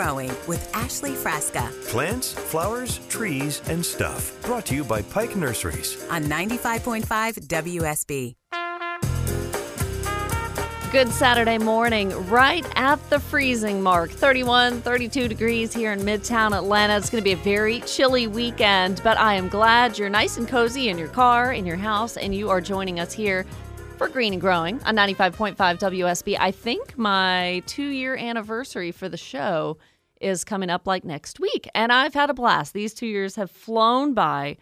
Growing with Ashley Frasca Plants, flowers, trees, and stuff. Brought to you by Pike Nurseries. on 95.5 WSB. Good Saturday morning, right at the freezing mark 31, 32 degrees here in Midtown Atlanta. It's going to be a very chilly weekend, but I am glad you're nice and cozy in your car, in your house, and you are joining us here for Green and Growing on 95.5 WSB. I think my two year anniversary for the show is coming up like next week, and I've had a blast. These two years have flown by,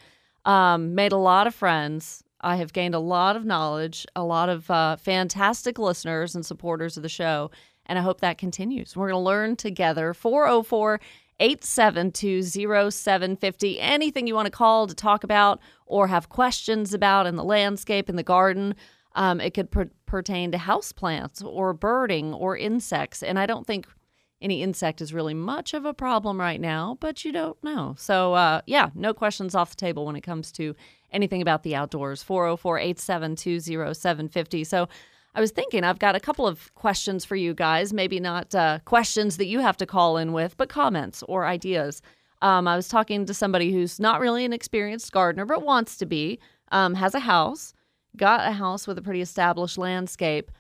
um, made a lot of friends. I have gained a lot of knowledge, a lot of uh, fantastic listeners and supporters of the show, and I hope that continues. We're going to learn together. 404 872 0750. Anything you want to call to talk about or have questions about in the landscape, in the garden. Um, it could per- pertain to houseplants or birding or insects. And I don't think any insect is really much of a problem right now, but you don't know. So, uh, yeah, no questions off the table when it comes to anything about the outdoors. 404 872 0750. So, I was thinking I've got a couple of questions for you guys. Maybe not uh, questions that you have to call in with, but comments or ideas. Um, I was talking to somebody who's not really an experienced gardener, but wants to be, um, has a house, got a house with a pretty established landscape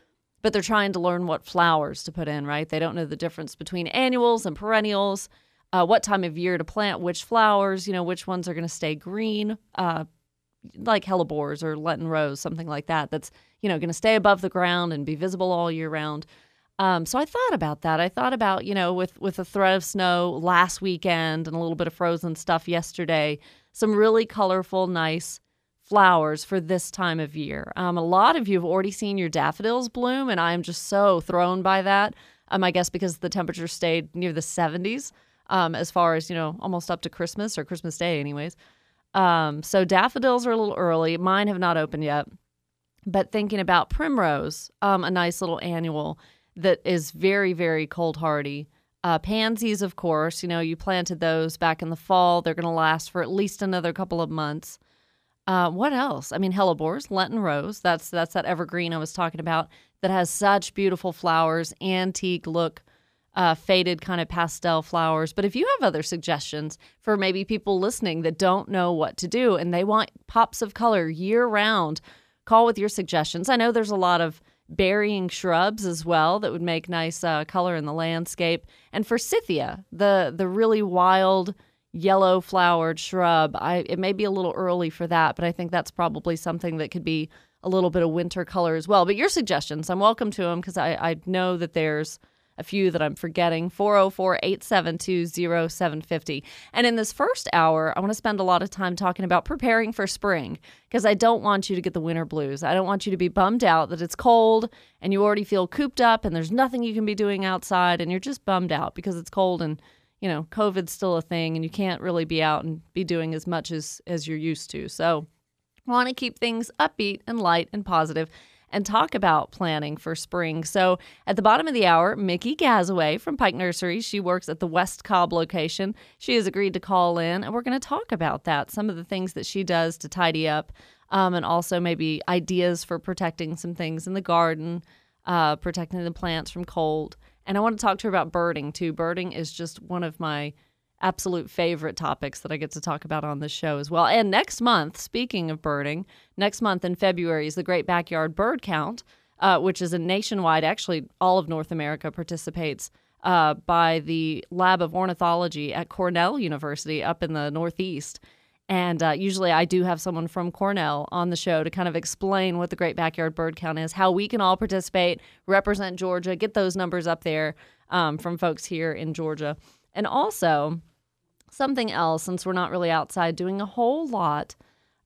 but they're trying to learn what flowers to put in, right? They don't know the difference between annuals and perennials, uh, what time of year to plant which flowers, you know, which ones are going to stay green, uh, like hellebores or Lenten rose, something like that, that's, you know, going to stay above the ground and be visible all year round. Um, so I thought about that. I thought about, you know, with with a threat of snow last weekend and a little bit of frozen stuff yesterday, some really colorful, nice flowers for this time of year. Um, a lot of you have already seen your daffodils bloom, and I'm just so thrown by that. Um, I guess because the temperature stayed near the 70s, um, as far as you know, almost up to Christmas or Christmas Day, anyways. Um, so daffodils are a little early. Mine have not opened yet, but thinking about primrose, um, a nice little annual that is very, very cold hardy. Uh, pansies, of course, you know, you planted those back in the fall. They're going to last for at least another couple of months. Uh, what else? I mean, hellebores, Lenten rose. That's that's that evergreen I was talking about that has such beautiful flowers, antique look, uh, faded kind of pastel flowers. But if you have other suggestions for maybe people listening that don't know what to do and they want pops of color year round, call with your suggestions. I know there's a lot of berrying shrubs as well that would make nice uh, color in the landscape. And forsythia, the the really wild yellow flowered shrub. I it may be a little early for that, but I think that's probably something that could be a little bit of winter color as well. But your suggestions, I'm welcome to them because I, I know that there's a few that I'm forgetting. 404 872 0750. And in this first hour, I want to spend a lot of time talking about preparing for spring because I don't want you to get the winter blues. I don't want you to be bummed out that it's cold and you already feel cooped up and there's nothing you can be doing outside and you're just bummed out because it's cold and you know, COVID's still a thing and you can't really be out and be doing as much as as you're used to. So, want to keep things upbeat and light and positive and talk about planning for spring. So, at the bottom of the hour, Mickey Gazaway from Pike Nursery, she works at the West Cobb location. She has agreed to call in and we're going to talk about that, some of the things that she does to tidy up um, and also maybe ideas for protecting some things in the garden, uh, protecting the plants from cold. And I want to talk to her about birding too. Birding is just one of my absolute favorite topics that I get to talk about on this show as well. And next month, speaking of birding, next month in February is the Great Backyard Bird Count, uh, which is a nationwide, actually, all of North America participates uh, by the Lab of Ornithology at Cornell University up in the Northeast. And uh, usually I do have someone from Cornell on the show to kind of explain what the Great Backyard Bird Count is, how we can all participate, represent Georgia, get those numbers up there um, from folks here in Georgia. And also, something else, since we're not really outside doing a whole lot,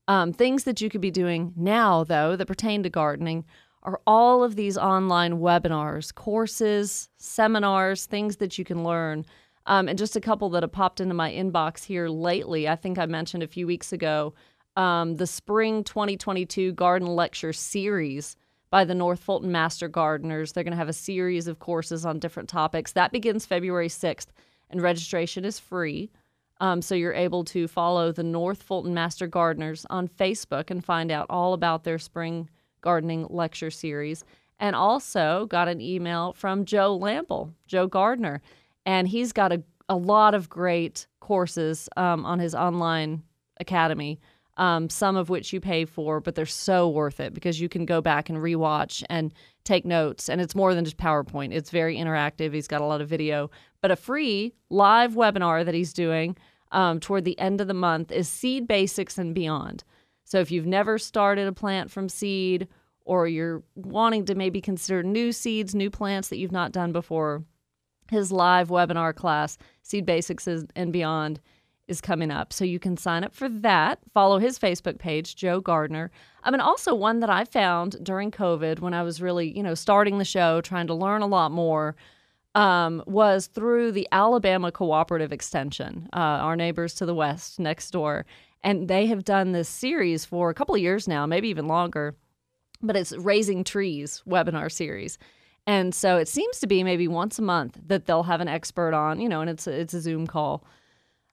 um, things that you could be doing now, though, that pertain to gardening are all of these online webinars, courses, seminars, things that you can learn. Um, and just a couple that have popped into my inbox here lately. I think I mentioned a few weeks ago um, the Spring 2022 Garden Lecture Series by the North Fulton Master Gardeners. They're going to have a series of courses on different topics. That begins February 6th, and registration is free. Um, so you're able to follow the North Fulton Master Gardeners on Facebook and find out all about their spring gardening lecture series. And also got an email from Joe Lamp'l, Joe Gardener. And he's got a, a lot of great courses um, on his online academy, um, some of which you pay for, but they're so worth it because you can go back and rewatch and take notes. And it's more than just PowerPoint, it's very interactive. He's got a lot of video. But a free live webinar that he's doing um, toward the end of the month is Seed Basics and Beyond. So if you've never started a plant from seed, or you're wanting to maybe consider new seeds, new plants that you've not done before, his live webinar class, Seed Basics and Beyond, is coming up. So you can sign up for that. Follow his Facebook page, Joe Gardener. I mean, also one that I found during COVID when I was really, you know, starting the show, trying to learn a lot more. Um, was through the Alabama Cooperative Extension, uh, our neighbors to the west next door. And they have done this series for a couple of years now, maybe even longer but it's Raising Trees webinar series. And so it seems to be maybe once a month that they'll have an expert on, you know, and it's a, it's a Zoom call.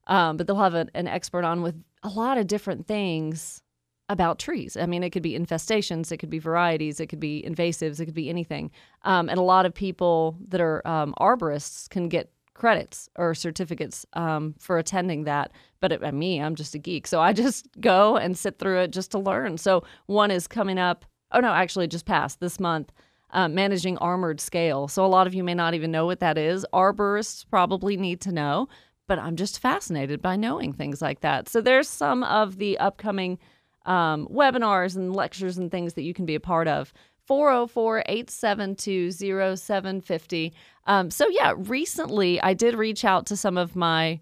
Um, but they'll have a, an expert on with a lot of different things about trees. I mean, it could be infestations, it could be varieties, it could be invasives, it could be anything. Um, and a lot of people that are um, arborists can get credits or certificates um, for attending that. But it, me, I'm just a geek. So I just go and sit through it just to learn. So one is coming up oh no, actually just passed this month. Uh, managing armored scale. So a lot of you may not even know what that is. Arborists probably need to know, but I'm just fascinated by knowing things like that. So there's some of the upcoming um, webinars and lectures and things that you can be a part of. 404 872 0750. Um, so, yeah, recently I did reach out to some of my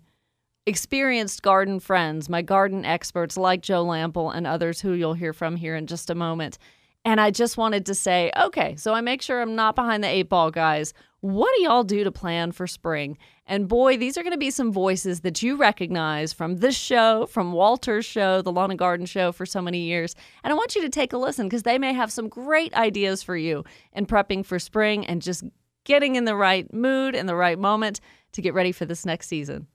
experienced garden friends, my garden experts like Joe Lamp'l and others who you'll hear from here in just a moment. And I just wanted to say, okay, so I make sure I'm not behind the eight ball, guys. What do y'all do to plan for spring? And boy, these are going to be some voices that you recognize from this show, from Walter's show, the Lawn and Garden show for so many years. And I want you to take a listen because they may have some great ideas for you in prepping for spring and just getting in the right mood and the right moment to get ready for this next season.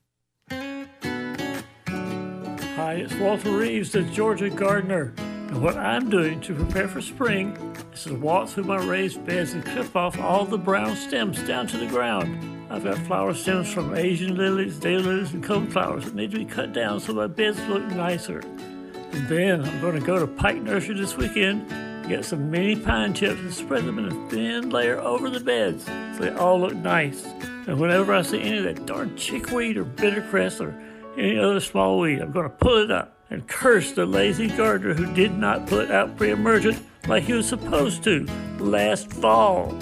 Hi, it's Walter Reeves, the Georgia gardener. And what I'm doing to prepare for spring is to walk through my raised beds and clip off all the brown stems down to the ground. I've got flower stems from Asian lilies, daylilies, and coneflowers that need to be cut down so my beds look nicer. And then I'm going to go to Pike Nursery this weekend, get some mini pine chips and spread them in a thin layer over the beds so they all look nice. And whenever I see any of that darn chickweed or bittercress or any other small weed, I'm going to pull it up and curse the lazy gardener who did not put out pre emergent like he was supposed to last fall.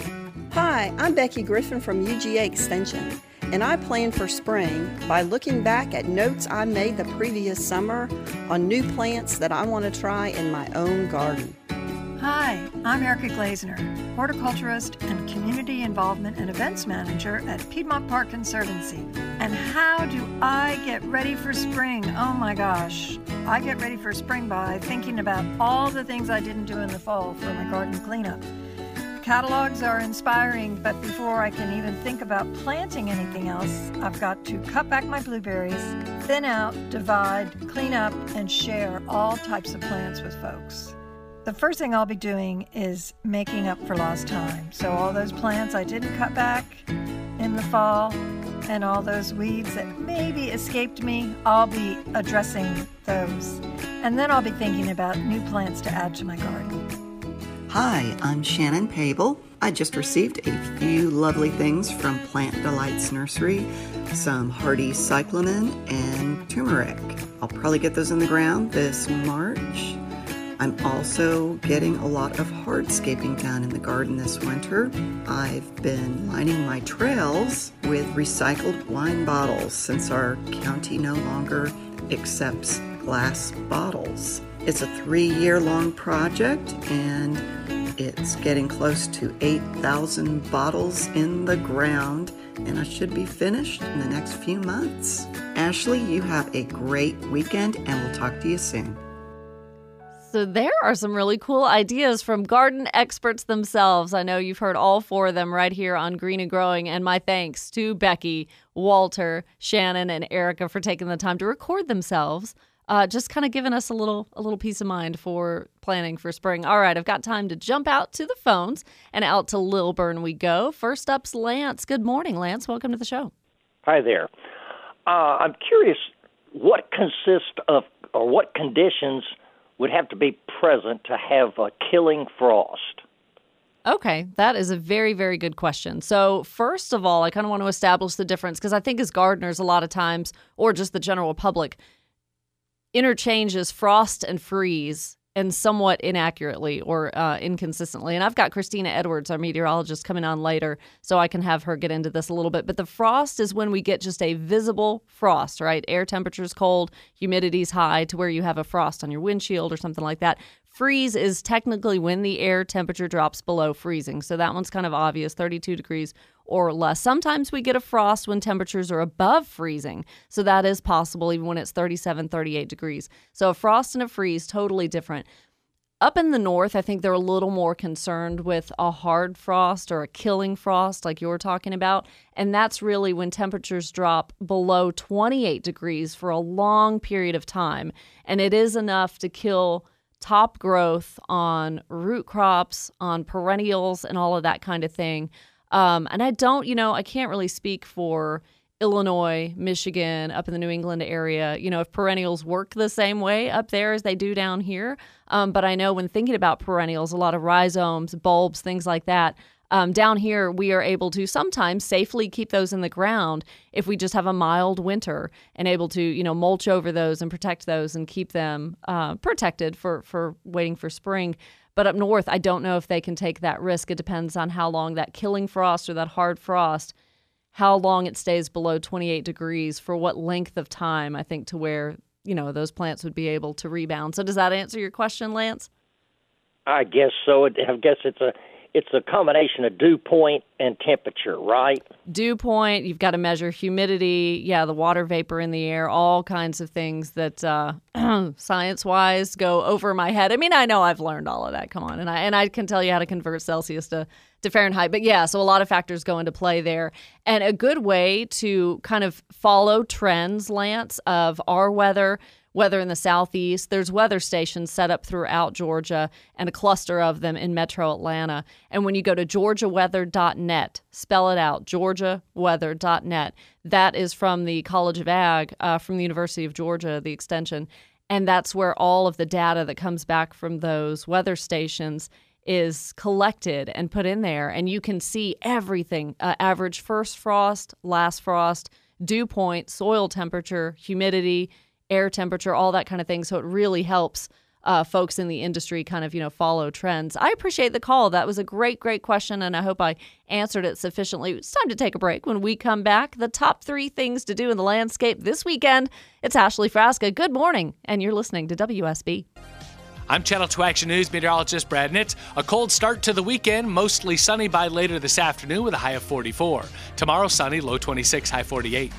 Hi, I'm Becky Griffin from UGA Extension, and I plan for spring by looking back at notes I made the previous summer on new plants that I want to try in my own garden. Hi, I'm Erica Glasener, horticulturist and community involvement and events manager at Piedmont Park Conservancy. And how do I get ready for spring? Oh my gosh. I get ready for spring by thinking about all the things I didn't do in the fall for my garden cleanup. Catalogs are inspiring, but before I can even think about planting anything else, I've got to cut back my blueberries, thin out, divide, clean up, and share all types of plants with folks. The first thing I'll be doing is making up for lost time. So, all those plants I didn't cut back in the fall and all those weeds that maybe escaped me, I'll be addressing those. And then I'll be thinking about new plants to add to my garden. Hi, I'm Shannon Pable. I just received a few lovely things from Plant Delights Nursery some hardy cyclamen and turmeric. I'll probably get those in the ground this March. I'm also getting a lot of hardscaping done in the garden this winter. I've been lining my trails with recycled wine bottles since our county no longer accepts glass bottles. It's a three year long project and it's getting close to 8,000 bottles in the ground, and I should be finished in the next few months. Ashley, you have a great weekend, and we'll talk to you soon. So there are some really cool ideas from garden experts themselves. I know you've heard all four of them right here on Green and Growing. And my thanks to Becky, Walter, Shannon, and Erica for taking the time to record themselves uh, just kind of giving us a little a little peace of mind for planning for spring. All right, I've got time to jump out to the phones and out to Lilburn we go. First up's Lance. Good morning, Lance. Welcome to the show. Hi there. Uh, I'm curious what consists of or what conditions would have to be present to have a killing frost. Okay, that is a very, very good question. So, first of all, I kind of want to establish the difference because I think as gardeners, a lot of times, or just the general public, interchanges frost and freeze and somewhat inaccurately or uh, inconsistently. And I've got Christina Edwards, our meteorologist, coming on later, so I can have her get into this a little bit. But the frost is when we get just a visible frost, right? Air temperature is cold, humidity's high to where you have a frost on your windshield or something like that. Freeze is technically when the air temperature drops below freezing. So that one's kind of obvious 32 degrees or less. Sometimes we get a frost when temperatures are above freezing. So that is possible even when it's 37, 38 degrees. So a frost and a freeze, totally different. Up in the north, I think they're a little more concerned with a hard frost or a killing frost, like you were talking about. And that's really when temperatures drop below 28 degrees for a long period of time. And it is enough to kill top growth on root crops, on perennials, and all of that kind of thing. Um, and I don't, you know, I can't really speak for Illinois, Michigan, up in the New England area, you know, if perennials work the same way up there as they do down here. Um, but I know when thinking about perennials, a lot of rhizomes, bulbs, things like that, um, down here, we are able to sometimes safely keep those in the ground if we just have a mild winter and able to, you know, mulch over those and protect those and keep them uh, protected for for waiting for spring. But up north, I don't know if they can take that risk. It depends on how long that killing frost or that hard frost, how long it stays below 28 degrees for what length of time, I think, to where, you know, those plants would be able to rebound. So does that answer your question, Lance? I guess so. I guess it's a it's a combination of dew point and temperature, right? Dew point, you've got to measure humidity, yeah, the water vapor in the air, all kinds of things that uh, science wise go over my head. I mean, I know I've learned all of that. Come on, and I and I can tell you how to convert Celsius to to Fahrenheit. But yeah, so a lot of factors go into play there. And a good way to kind of follow trends, Lance, of our weather weather in the southeast. There's weather stations set up throughout Georgia and a cluster of them in metro Atlanta. And when you go to georgiaweather.net, spell it out, georgiaweather.net, that is from the College of Ag, uh, from the University of Georgia, the extension. And that's where all of the data that comes back from those weather stations is collected and put in there. And you can see everything uh, average first frost, last frost, dew point, soil temperature, humidity air temperature, all that kind of thing. So it really helps uh, folks in the industry kind of you know follow trends. I appreciate the call. That was a great, great question, and I hope I answered it sufficiently. It's time to take a break. When we come back, the top three things to do in the landscape this weekend. It's Ashley Frasca. Good morning, and you're listening to WSB. I'm Channel 2 Action News meteorologist Brad Nitz. A cold start to the weekend, mostly sunny by later this afternoon with a high of 44. Tomorrow, sunny, low 26, high 48.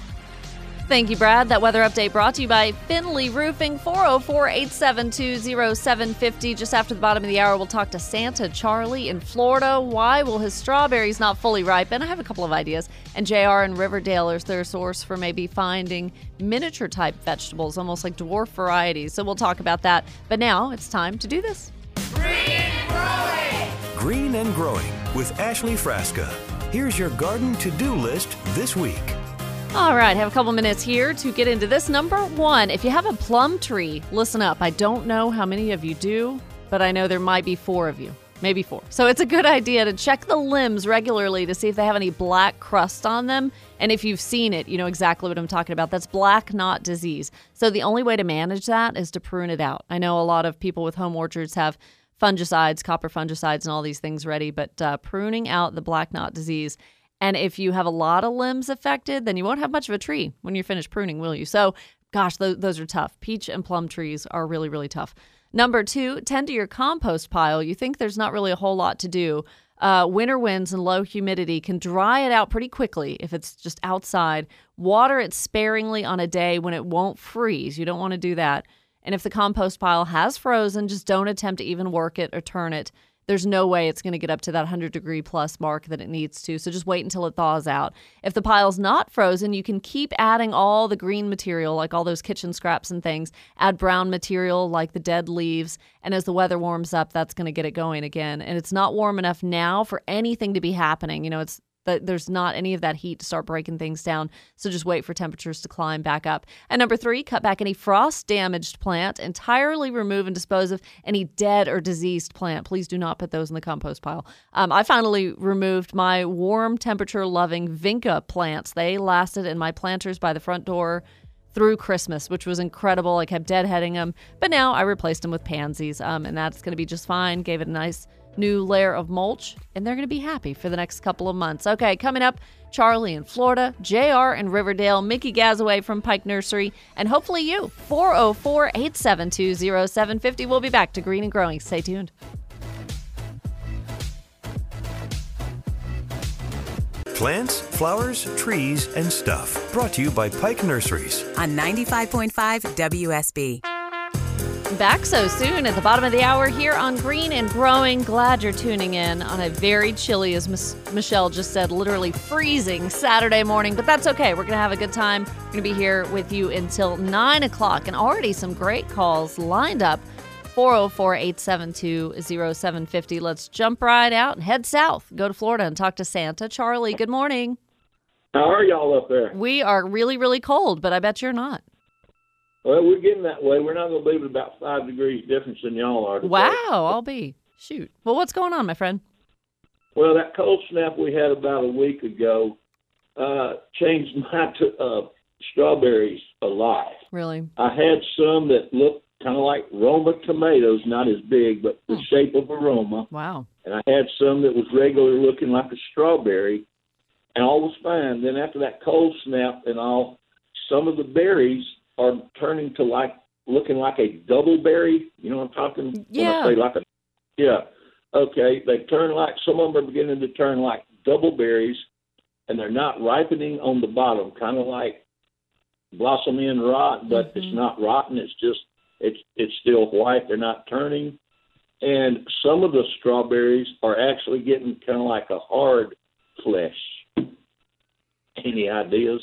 Thank you, Brad. That weather update brought to you by Finley Roofing, 404 872 0750. Just after the bottom of the hour, we'll talk to Santa Charlie in Florida. Why will his strawberries not fully ripen? I have a couple of ideas. And JR in Riverdale is their source for maybe finding miniature type vegetables, almost like dwarf varieties. So we'll talk about that. But now it's time to do this. Green and growing! Green and Growing with Ashley Frasca. Here's your garden to do list this week. All right, have a couple minutes here to get into this. Number one, if you have a plum tree, listen up. I don't know how many of you do, but I know there might be four of you, maybe four. So it's a good idea to check the limbs regularly to see if they have any black crust on them. And if you've seen it, you know exactly what I'm talking about. That's black knot disease. So the only way to manage that is to prune it out. I know a lot of people with home orchards have fungicides, copper fungicides, and all these things ready, but uh, pruning out the black knot disease and if you have a lot of limbs affected, then you won't have much of a tree when you're finished pruning, will you? So, gosh, th- those are tough. Peach and plum trees are really, really tough. Number two, tend to your compost pile. You think there's not really a whole lot to do. Uh, winter winds and low humidity can dry it out pretty quickly if it's just outside. Water it sparingly on a day when it won't freeze. You don't want to do that. And if the compost pile has frozen, just don't attempt to even work it or turn it there's no way it's going to get up to that 100 degree plus mark that it needs to. So just wait until it thaws out. If the pile's not frozen, you can keep adding all the green material, like all those kitchen scraps and things. Add brown material, like the dead leaves. And as the weather warms up, that's going to get it going again. And it's not warm enough now for anything to be happening. You know, it's that there's not any of that heat to start breaking things down. So just wait for temperatures to climb back up. And number three, cut back any frost damaged plant. Entirely remove and dispose of any dead or diseased plant. Please do not put those in the compost pile. Um, I finally removed my warm temperature loving vinca plants. They lasted in my planters by the front door through Christmas, which was incredible. I kept deadheading them, but now I replaced them with pansies, um, and that's going to be just fine. Gave it a nice new layer of mulch, and they're going to be happy for the next couple of months. Okay, coming up, Charlie in Florida, JR in Riverdale, Mickey Gazaway from Pike Nursery, and hopefully you. 404 872 0750. We'll be back to Green and Growing. Stay tuned. Plants, flowers, trees, and stuff. Brought to you by Pike Nurseries. On 95.5 WSB. Back so soon at the bottom of the hour here on Green and Growing. Glad you're tuning in on a very chilly, as Miss Michelle just said, literally freezing Saturday morning. But that's okay. We're going to have a good time. We're going to be here with you until 9 o'clock. And already some great calls lined up 404 872 0750. Let's jump right out and head south. Go to Florida and talk to Santa. Charlie, good morning. How are y'all up there? We are really, really cold, but I bet you're not. Well, we're getting that way. We're not going to be with about five degrees difference than y'all are. Today. Wow, I'll be. Shoot. Well, what's going on, my friend? Well, that cold snap we had about a week ago uh, changed my t- uh, strawberries a lot. Really? I had some that looked kind of like Roma tomatoes, not as big, but the shape of a Roma. Wow. And I had some that was regular looking like a strawberry, and all was fine. Then after that cold snap and all, some of the berries are turning to like looking like a double berry. You know what I'm talking? When Yeah. I say like a yeah. Okay, they turn like some of them are beginning to turn like double berries, and they're not ripening on the bottom, kind of like blossom end rot, but it's mm-hmm. not rotten. It's just it's it's still white. They're not turning, and some of the strawberries are actually getting kind of like a hard flesh. Any ideas?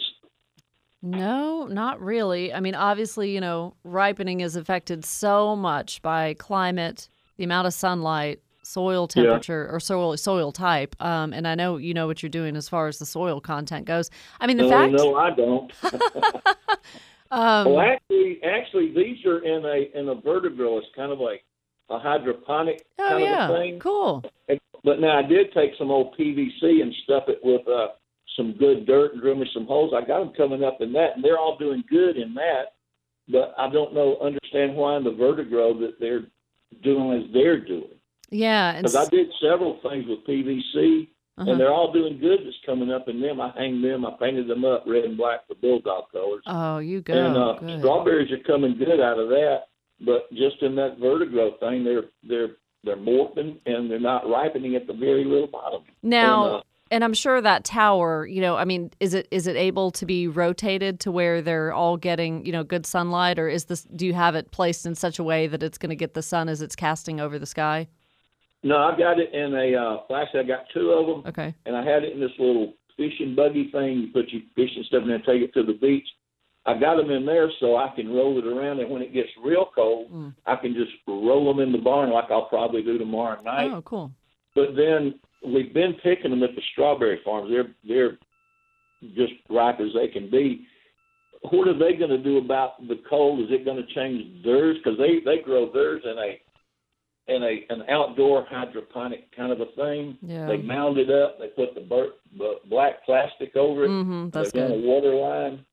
No, not really. I mean, obviously, you know, ripening is affected so much by climate, the amount of sunlight, soil Yeah. temperature, or soil soil type. Um, and I know you know what you're doing as far as the soil content goes. I mean, the no, fact. no, I don't. Um, well, actually, actually, these are in a in a vertibird. It's kind of like a hydroponic oh kind yeah, of a thing. cool. But now I did take some old PVC and stuff it with uh, some good dirt and drill me some holes. I got them coming up in that, and they're all doing good in that. But I don't know understand why in the vertigo that they're doing as they're doing. Yeah, Because I did several things with PVC, Uh-huh. and they're all doing good that's coming up in them. I hang them, I painted them up red and black for bulldog colors. oh, you go. and uh, Good. strawberries are coming good out of that, but just in that vertigo thing, they're they're they're morphing and they're not ripening at the very little bottom. Now, And, uh, and I'm sure that tower, you know, I mean, is it is it able to be rotated to where they're all getting, you know, good sunlight, or is this? Do you have it placed in such a way that it's going to get the sun as it's casting over the sky? No, I've got it in a. Uh, actually, I got two of them, Okay. and I had it in this little fishing buggy thing. You put your fishing stuff in there, and take it to the beach. I got them in there so I can roll it around, and when it gets real cold, Mm. I can just roll them in the barn like I'll probably do tomorrow night. Oh, cool. But then we've been picking them at the strawberry farms. They're they're just ripe as they can be. What are they going to do about the cold? Is it going to change theirs? Because they they grow theirs in a in a an outdoor hydroponic kind of a thing. Yeah. They mound it up. They put the bur- the black plastic over it. Mhm, that's done good. a water line,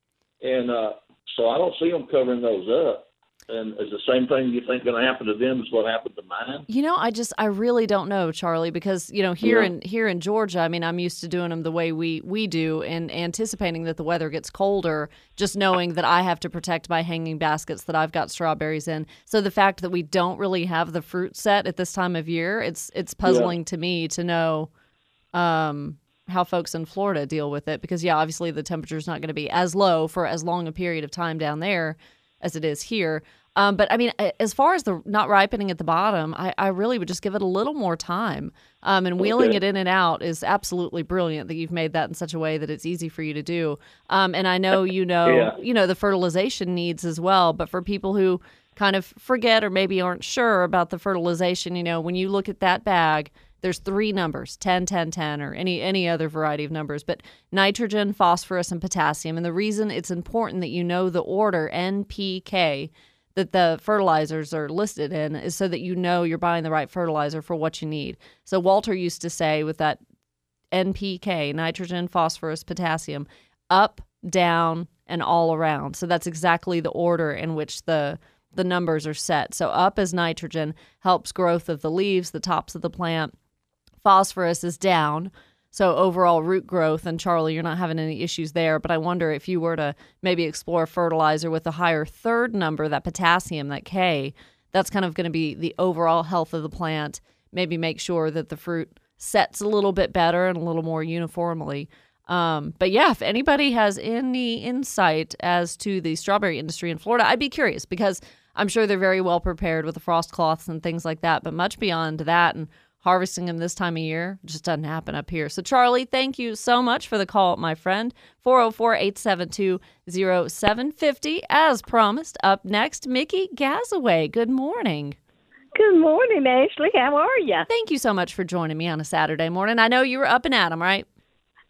and uh, so I don't see them covering those up. And is the same thing you think going to happen to them as what happened to mine? You know, I just I really don't know, Charlie, because you know here Yeah. in here in Georgia, I mean, I'm used to doing them the way we we do, and anticipating that the weather gets colder, just knowing that I have to protect my hanging baskets that I've got strawberries in. So the fact that we don't really have the fruit set at this time of year, it's it's puzzling to me to know um, how folks in Florida deal with it, because yeah, obviously the temperature's not going to be as low for as long a period of time down there as it is here. Um, but I mean, as far as the not ripening at the bottom, I, I really would just give it a little more time. Um, and wheeling Okay. it in and out is absolutely brilliant that you've made that in such a way that it's easy for you to do. Um, and I know you know, Yeah. you know, the fertilization needs as well. But for people who kind of forget or maybe aren't sure about the fertilization, you know, when you look at that bag, there's three numbers 10 10 10 or any any other variety of numbers but nitrogen phosphorus and potassium. And the reason it's important that you know the order npk that the fertilizers are listed in is so that you know you're buying the right fertilizer for what you need. So walter used to say with that npk nitrogen phosphorus potassium up down and all around. So that's exactly the order in which the the numbers are set. So up is nitrogen helps growth of the leaves the tops of the plant phosphorus is down. So overall root growth, and Charlie, you're not having any issues there. But I wonder if you were to maybe explore fertilizer with a higher third number, that potassium, that K, that's kind of going to be the overall health of the plant. Maybe make sure that the fruit sets a little bit better and a little more uniformly. Um, but yeah, if anybody has any insight as to the strawberry industry in Florida, I'd be curious because I'm sure they're very well prepared with the frost cloths and things like that. But much beyond that, and harvesting them this time of year just doesn't happen up here. So, Charlie, thank you so much for the call, my friend. 404 872 0750. As promised, up next, Mickey Gazaway. Good morning. Good morning, Ashley. How are you? Thank you so much for joining me on a Saturday morning. I know you were up and at 'em, right?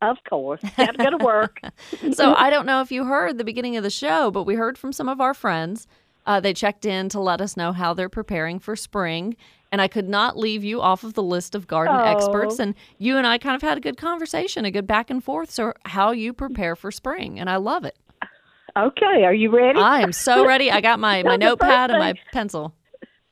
Of course. Got to go to work. so I don't know if you heard the beginning of the show, but we heard from some of our friends. Uh, they checked in to let us know how they're preparing for spring. And I could not leave you off of the list of garden Oh. experts. And you and I kind of had a good conversation, a good back and forth. So, how you prepare for spring. And I love it. Okay, are you ready? I am so ready. I got my, my notepad and my pencil.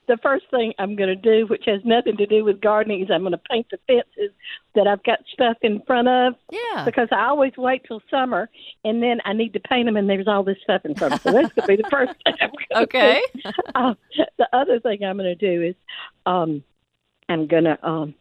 The first thing I'm going to do, which has nothing to do with gardening, is I'm going to paint the fences that I've got stuff in front of. Yeah. Because I always wait till summer, and then I need to paint them, and there's all this stuff in front of them. So that's going to be the first thing I'm going to Okay. Uh, the other thing I'm going to do is um, I'm going to um,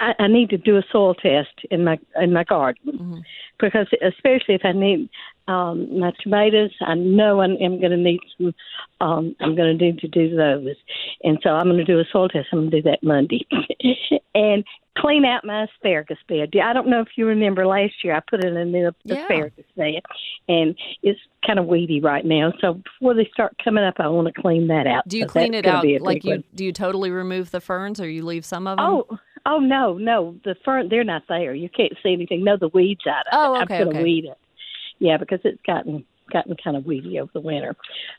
I, I need to do a soil test in my in my garden because especially if I need um, my tomatoes, I know I'm, I'm going to need some. Um, I'm going to need to do those, and so I'm going to do a soil test. I'm going to do that Monday, and clean out my asparagus bed. I don't know if you remember last year I put it in the Yeah. asparagus bed, and it's kind of weedy right now. So before they start coming up, I want to clean that out. Do you So clean it out like you one. do you totally remove the ferns or you leave some of them? Oh, oh no, no, the fern they're not there. You can't see anything. No, the weeds out of Oh, it. okay, I'm going to okay. weed it. Yeah, because it's gotten gotten kind of weedy over the winter.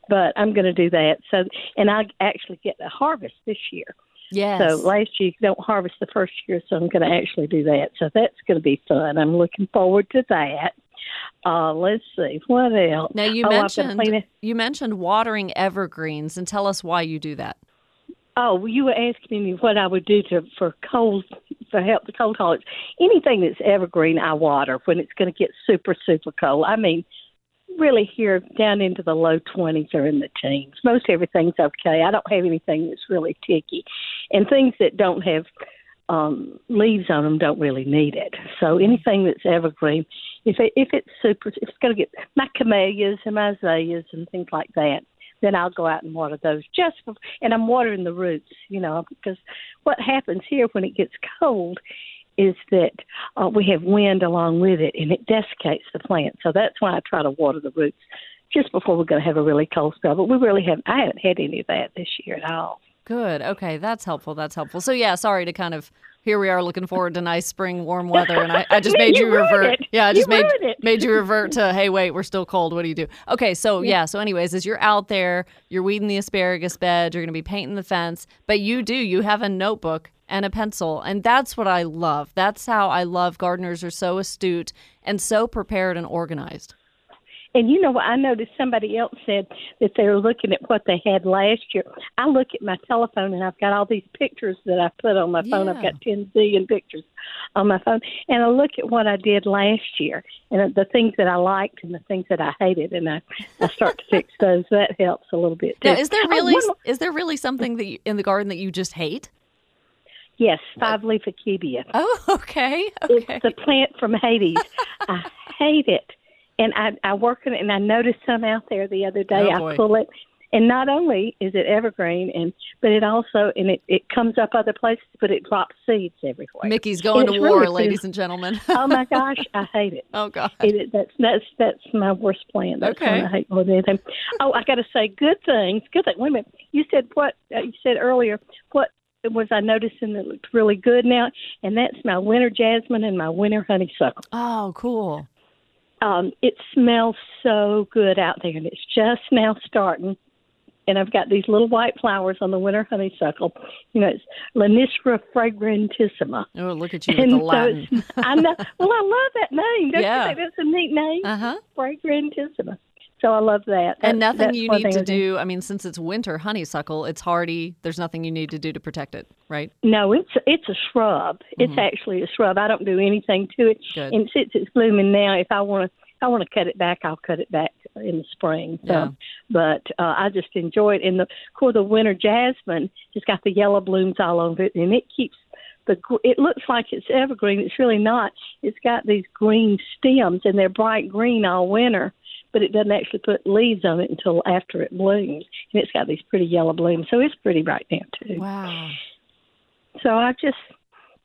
But I'm going to do that. So, and I actually get a harvest this year. Yes. So last year you don't harvest the first year, so I'm going to actually do that. So that's going to be fun. I'm looking forward to that. Uh, let's see what else. Now you Oh, mentioned you mentioned watering evergreens and tell us why you do that. Oh, well, you were asking me what I would do to for cold for help the cold tolerance. Anything that's evergreen, I water when it's going to get super super cold. I mean, really here down into the low twenties or in the teens. Most everything's okay. I don't have anything that's really ticky, and things that don't have um leaves on them don't really need it. So anything that's evergreen, if it, if it's super, if it's going to get my camellias and my azaleas and things like that, then I'll go out and water those just for, and I'm watering the roots, you know, because what happens here when it gets cold is that uh, we have wind along with it and it desiccates the plant. So that's why I try to water the roots just before we're going to have a really cold spell. But we really haven't, I haven't had any of that this year at all. Good. Okay, that's helpful. That's helpful. So yeah, sorry to kind of here we are looking forward to nice spring warm weather and I, I just made you you, revert. it. Yeah, I You just made it. made you revert to hey wait, we're still cold. What do you do? Okay, so Yeah. yeah, so anyways, as you're out there, you're weeding the asparagus bed, you're going to be painting the fence, but you do you have a notebook and a pencil and that's what I love. That's how I love gardeners are so astute and so prepared and organized. And you know what? I noticed somebody else said that they were looking at what they had last year. I look at my telephone and I've got all these pictures that I put on my phone. I've got 10 zillion pictures on my phone. And I look at what I did last year and the things that I liked and the things that I hated. And I, I start to fix those. That helps a little bit. Too. Now, is there Oh, really more- is there really something that you, in the garden that you just hate? Yes, five leaf akebia. Oh, okay. okay. It's the plant from Hades. I hate it. And I, I work on it, and I noticed some out there the other day. Oh, I pull it, And not only is it evergreen, and but it also and it, it comes up other places, but it drops seeds everywhere. Mickey's going to war, really ladies and gentlemen. oh my gosh, I hate it. Oh God, it, it, that's that's that's my worst plan. That's Okay. I hate more than anything. Oh, I got to say, good things. Good thing. Wait a minute. You said what? Uh, you said earlier what was I noticing that looked really good now? And that's my winter jasmine and my winter honeysuckle. Oh, cool. Um, it smells so good out there, and it's just now starting. And I've got these little white flowers on the winter honeysuckle. You know, it's Lonicera fragrantissima. Oh, look at you with the Latin. it's, I know. Well, I love that name. Don't Yeah. you think that's a neat name? Uh huh. Fragrantissima. So I love that. And That- nothing you need to do. I mean, since it's winter honeysuckle, it's hardy. There's nothing you need to do to protect it, right? No, it's it's a shrub. It's Mhm. actually a shrub. I don't do anything to it. Good. And since it's blooming now, if I want to, I want to cut it back. I'll cut it back in the spring. So, Yeah. But uh, I just enjoy it. And the, of course, the winter jasmine has got the yellow blooms all over it, and it keeps the. It looks like it's evergreen. It's really not. It's got these green stems, and they're bright green all winter. But it doesn't actually put leaves on it until after it blooms, and it's got these pretty yellow blooms. So it's pretty right now too. Wow. So I've just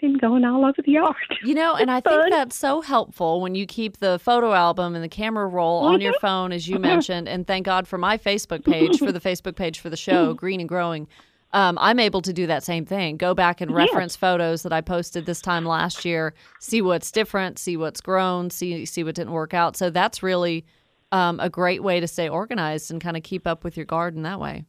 been going all over the yard. You know, and I think that's so helpful when you keep the photo album and the camera roll on your mm-hmm. phone, as you uh-huh. mentioned. And thank God for my Facebook page, for the Facebook page for the show, mm-hmm. Green and Growing. Um, I'm able to do that same thing. Go back and Yes. reference photos that I posted this time last year, see what's different, see what's grown, see see what didn't work out. So that's really um, a great way to stay organized and kind of keep up with your garden that way.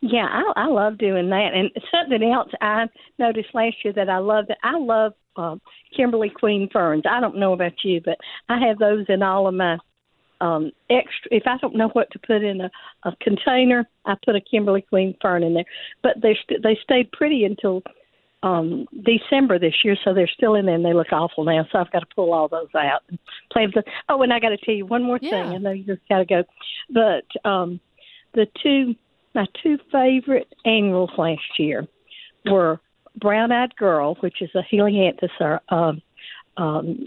Yeah, I, I love doing that. And something else I noticed last year that I love that I love um, Kimberly Queen ferns. I don't know about you, but I have those in all of my um extra if I don't know what to put in a, a container, I put a Kimberly Queen fern in there. But they st- they stayed pretty until um December this year, so they're still in there and they look awful now. So I've got to pull all those out and play with the Oh, and I got to tell you one more thing. Yeah. I know you've got to go, but um the two my two favorite annuals last year were Brown Eyed Girl, which is a Helianthus or um, um,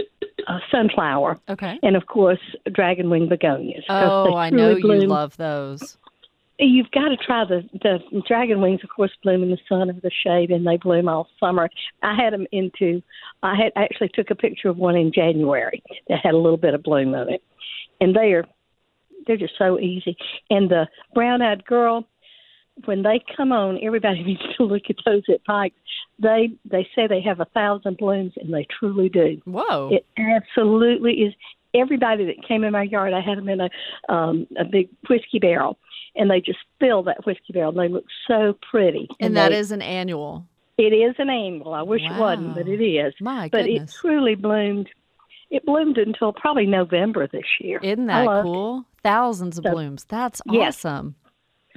uh, sunflower, Okay. and of course Dragon Wing begonias. Oh, I know you love those. You've got to try the the dragon wings. Of course, bloom in the sun or the shade, and they bloom all summer. I had them into. I had actually took a picture of one in January that had a little bit of bloom on it, and they are they're just so easy. And the brown-eyed girl, when they come on, everybody needs to look at those at Pikes. They they say they have a thousand blooms, and they truly do. Whoa. It absolutely is. Everybody that came in my yard, I had them in a um, a big whiskey barrel, and they just fill that whiskey barrel. And they look so pretty. and that they- is an annual. it is an annual. I wish it wasn't, but it is. My but goodness. it truly bloomed. It bloomed until probably November this year. Isn't that loved it. cool? Thousands of So- blooms. That's Yes. awesome.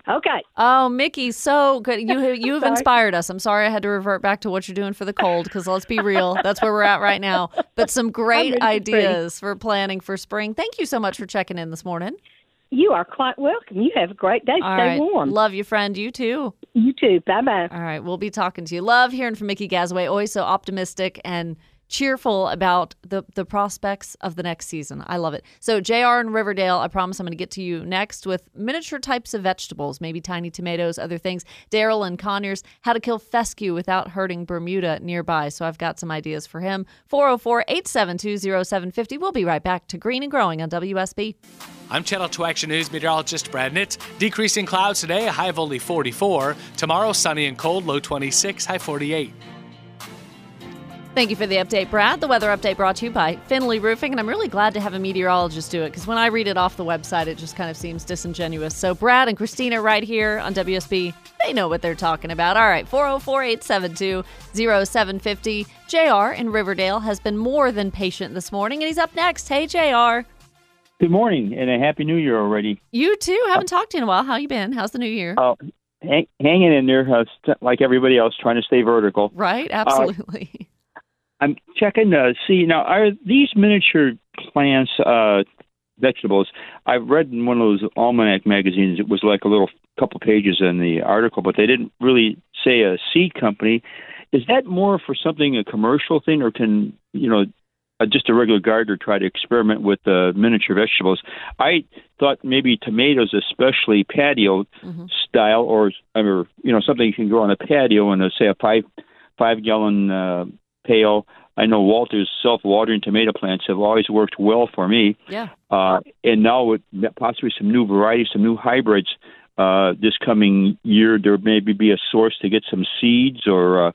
Okay. Oh, Mickey, so good. You you've inspired us. I'm sorry I had to revert back to what you're doing for the cold because let's be real, that's where we're at right now. But some great ideas for planning for spring. Thank you so much for checking in this morning. You are quite welcome. You have a great day. All Stay right. warm. Love you, friend. You too. you too. Bye bye. All right. We'll be talking to you. Love hearing from Mickey Gazaway. Always so optimistic and cheerful about the, the prospects of the next season. I love it. So, JR and Riverdale, I promise I'm going to get to you next with miniature types of vegetables, maybe tiny tomatoes, other things. Daryl and Conyers, how to kill fescue without hurting Bermuda nearby. So, I've got some ideas for him. 404 872 0750. We'll be right back to Green and Growing on WSB. I'm Channel 2 Action News meteorologist Brad Nitz. Decreasing clouds today, a high of only 44. Tomorrow, sunny and cold, low 26, high 48. Thank you for the update, Brad. The weather update brought to you by Finley Roofing, and I'm really glad to have a meteorologist do it because when I read it off the website, it just kind of seems disingenuous. So, Brad and Christina, right here on WSB, they know what they're talking about. All right, 404 872 0750. JR in Riverdale has been more than patient this morning, and he's up next. Hey, JR. Good morning and a happy new year already. You too. Haven't talked to you in a while. How you been? How's the new year? Uh, hang, hanging in there, uh, st- like everybody else, trying to stay vertical. right? Absolutely. I'm checking to see now. Are these miniature plants uh, vegetables? I've read in one of those almanac magazines. It was like a little couple pages in the article, but they didn't really say a seed company. Is that more for something a commercial thing, or can you know uh, just a regular gardener try to experiment with uh, miniature vegetables. I thought maybe tomatoes, especially patio Mm-hmm. style, or or you know something you can grow on a patio in a say a five five gallon uh, pail. I know Walter's self watering tomato plants have always worked well for me. Yeah. Uh, and now with possibly some new varieties, some new hybrids, uh, this coming year there maybe be a source to get some seeds or uh,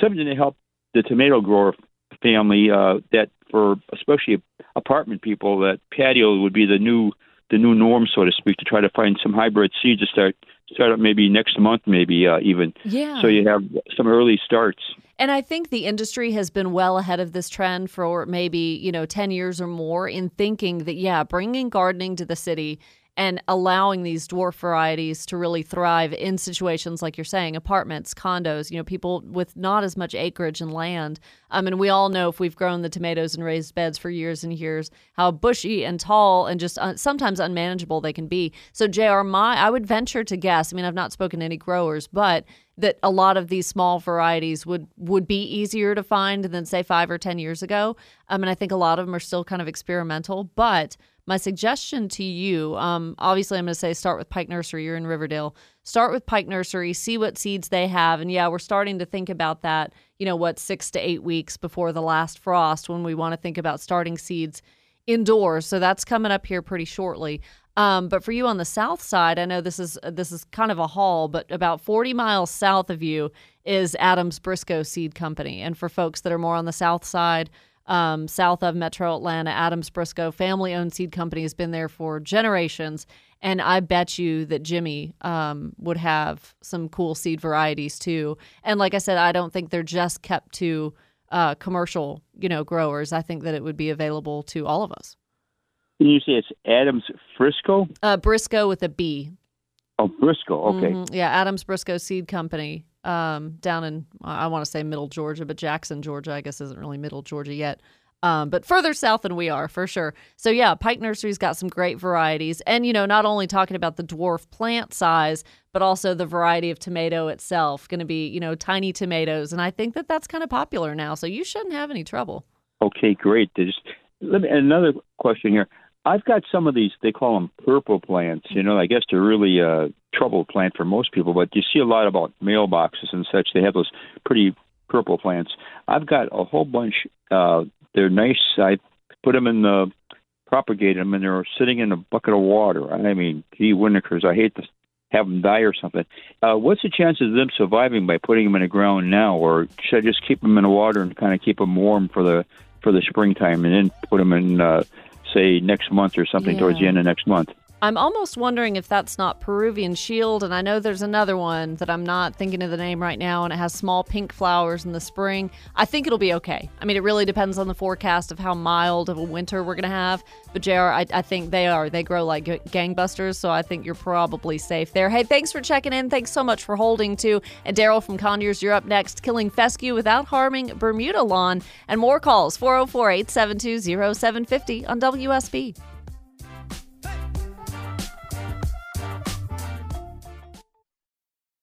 something to help the tomato grower family. Uh, that for especially apartment people, that patio would be the new the new norm, so to speak, to try to find some hybrid seeds to start start up maybe next month, maybe uh, even. Yeah. So you have some early starts. And I think the industry has been well ahead of this trend for maybe, you know, 10 years or more in thinking that, yeah, bringing gardening to the city and allowing these dwarf varieties to really thrive in situations like you're saying, apartments, condos, you know, people with not as much acreage and land. I mean, we all know if we've grown the tomatoes in raised beds for years and years, how bushy and tall and just uh, sometimes unmanageable they can be. So, JR, my, I would venture to guess, I mean, I've not spoken to any growers, but that a lot of these small varieties would would be easier to find than say five or ten years ago. I mean, I think a lot of them are still kind of experimental. But my suggestion to you, um, obviously, I'm going to say start with Pike Nursery. You're in Riverdale. Start with Pike Nursery. See what seeds they have, and yeah, we're starting to think about that. You know, what six to eight weeks before the last frost when we want to think about starting seeds indoors. So that's coming up here pretty shortly. Um, but for you on the south side, I know this is this is kind of a haul, but about 40 miles south of you is Adams Briscoe Seed Company. And for folks that are more on the south side, um, south of Metro Atlanta, Adams Briscoe, family-owned seed company, has been there for generations. And I bet you that Jimmy um, would have some cool seed varieties too. And like I said, I don't think they're just kept to uh, commercial, you know, growers. I think that it would be available to all of us. Can you say it's Adams Frisco? Uh, Briscoe with a B. Oh, Briscoe. Okay. Mhm. Yeah, Adams Briscoe Seed Company um, down in, I want to say middle Georgia, but Jackson, Georgia, I guess isn't really middle Georgia yet. Um, but further south than we are, for sure. So, yeah, Pike Nursery's got some great varieties. And, you know, not only talking about the dwarf plant size, but also the variety of tomato itself. Going to be, you know, tiny tomatoes. And I think that that's kind of popular now. So you shouldn't have any trouble. Okay, great. There's, let me, another question here. I've got some of these. They call them purple plants. You know, I guess they're really a trouble plant for most people. But you see a lot about mailboxes and such. They have those pretty purple plants. I've got a whole bunch. Uh, they're nice. I put them in the propagated them, and they're sitting in a bucket of water. I mean, gee whinikers, I hate to have them die or something. Uh, what's the chances of them surviving by putting them in the ground now, or should I just keep them in the water and kind of keep them warm for the for the springtime, and then put them in, uh, say, next month or something towards the end of next month? I'm almost wondering if that's not Persian Shield. And I know there's another one that I'm not thinking of the name right now, and it has small pink flowers in the spring. I think it'll be okay. I mean, it really depends on the forecast of how mild of a winter we're going to have. But, JR, I, I think they are. They grow like gangbusters, so I think you're probably safe there. Hey, thanks for checking in. Thanks so much for holding too. And Daryl from Conyers, you're up next. Killing fescue without harming Bermuda lawn. And more calls 404 872 0750 on WSB.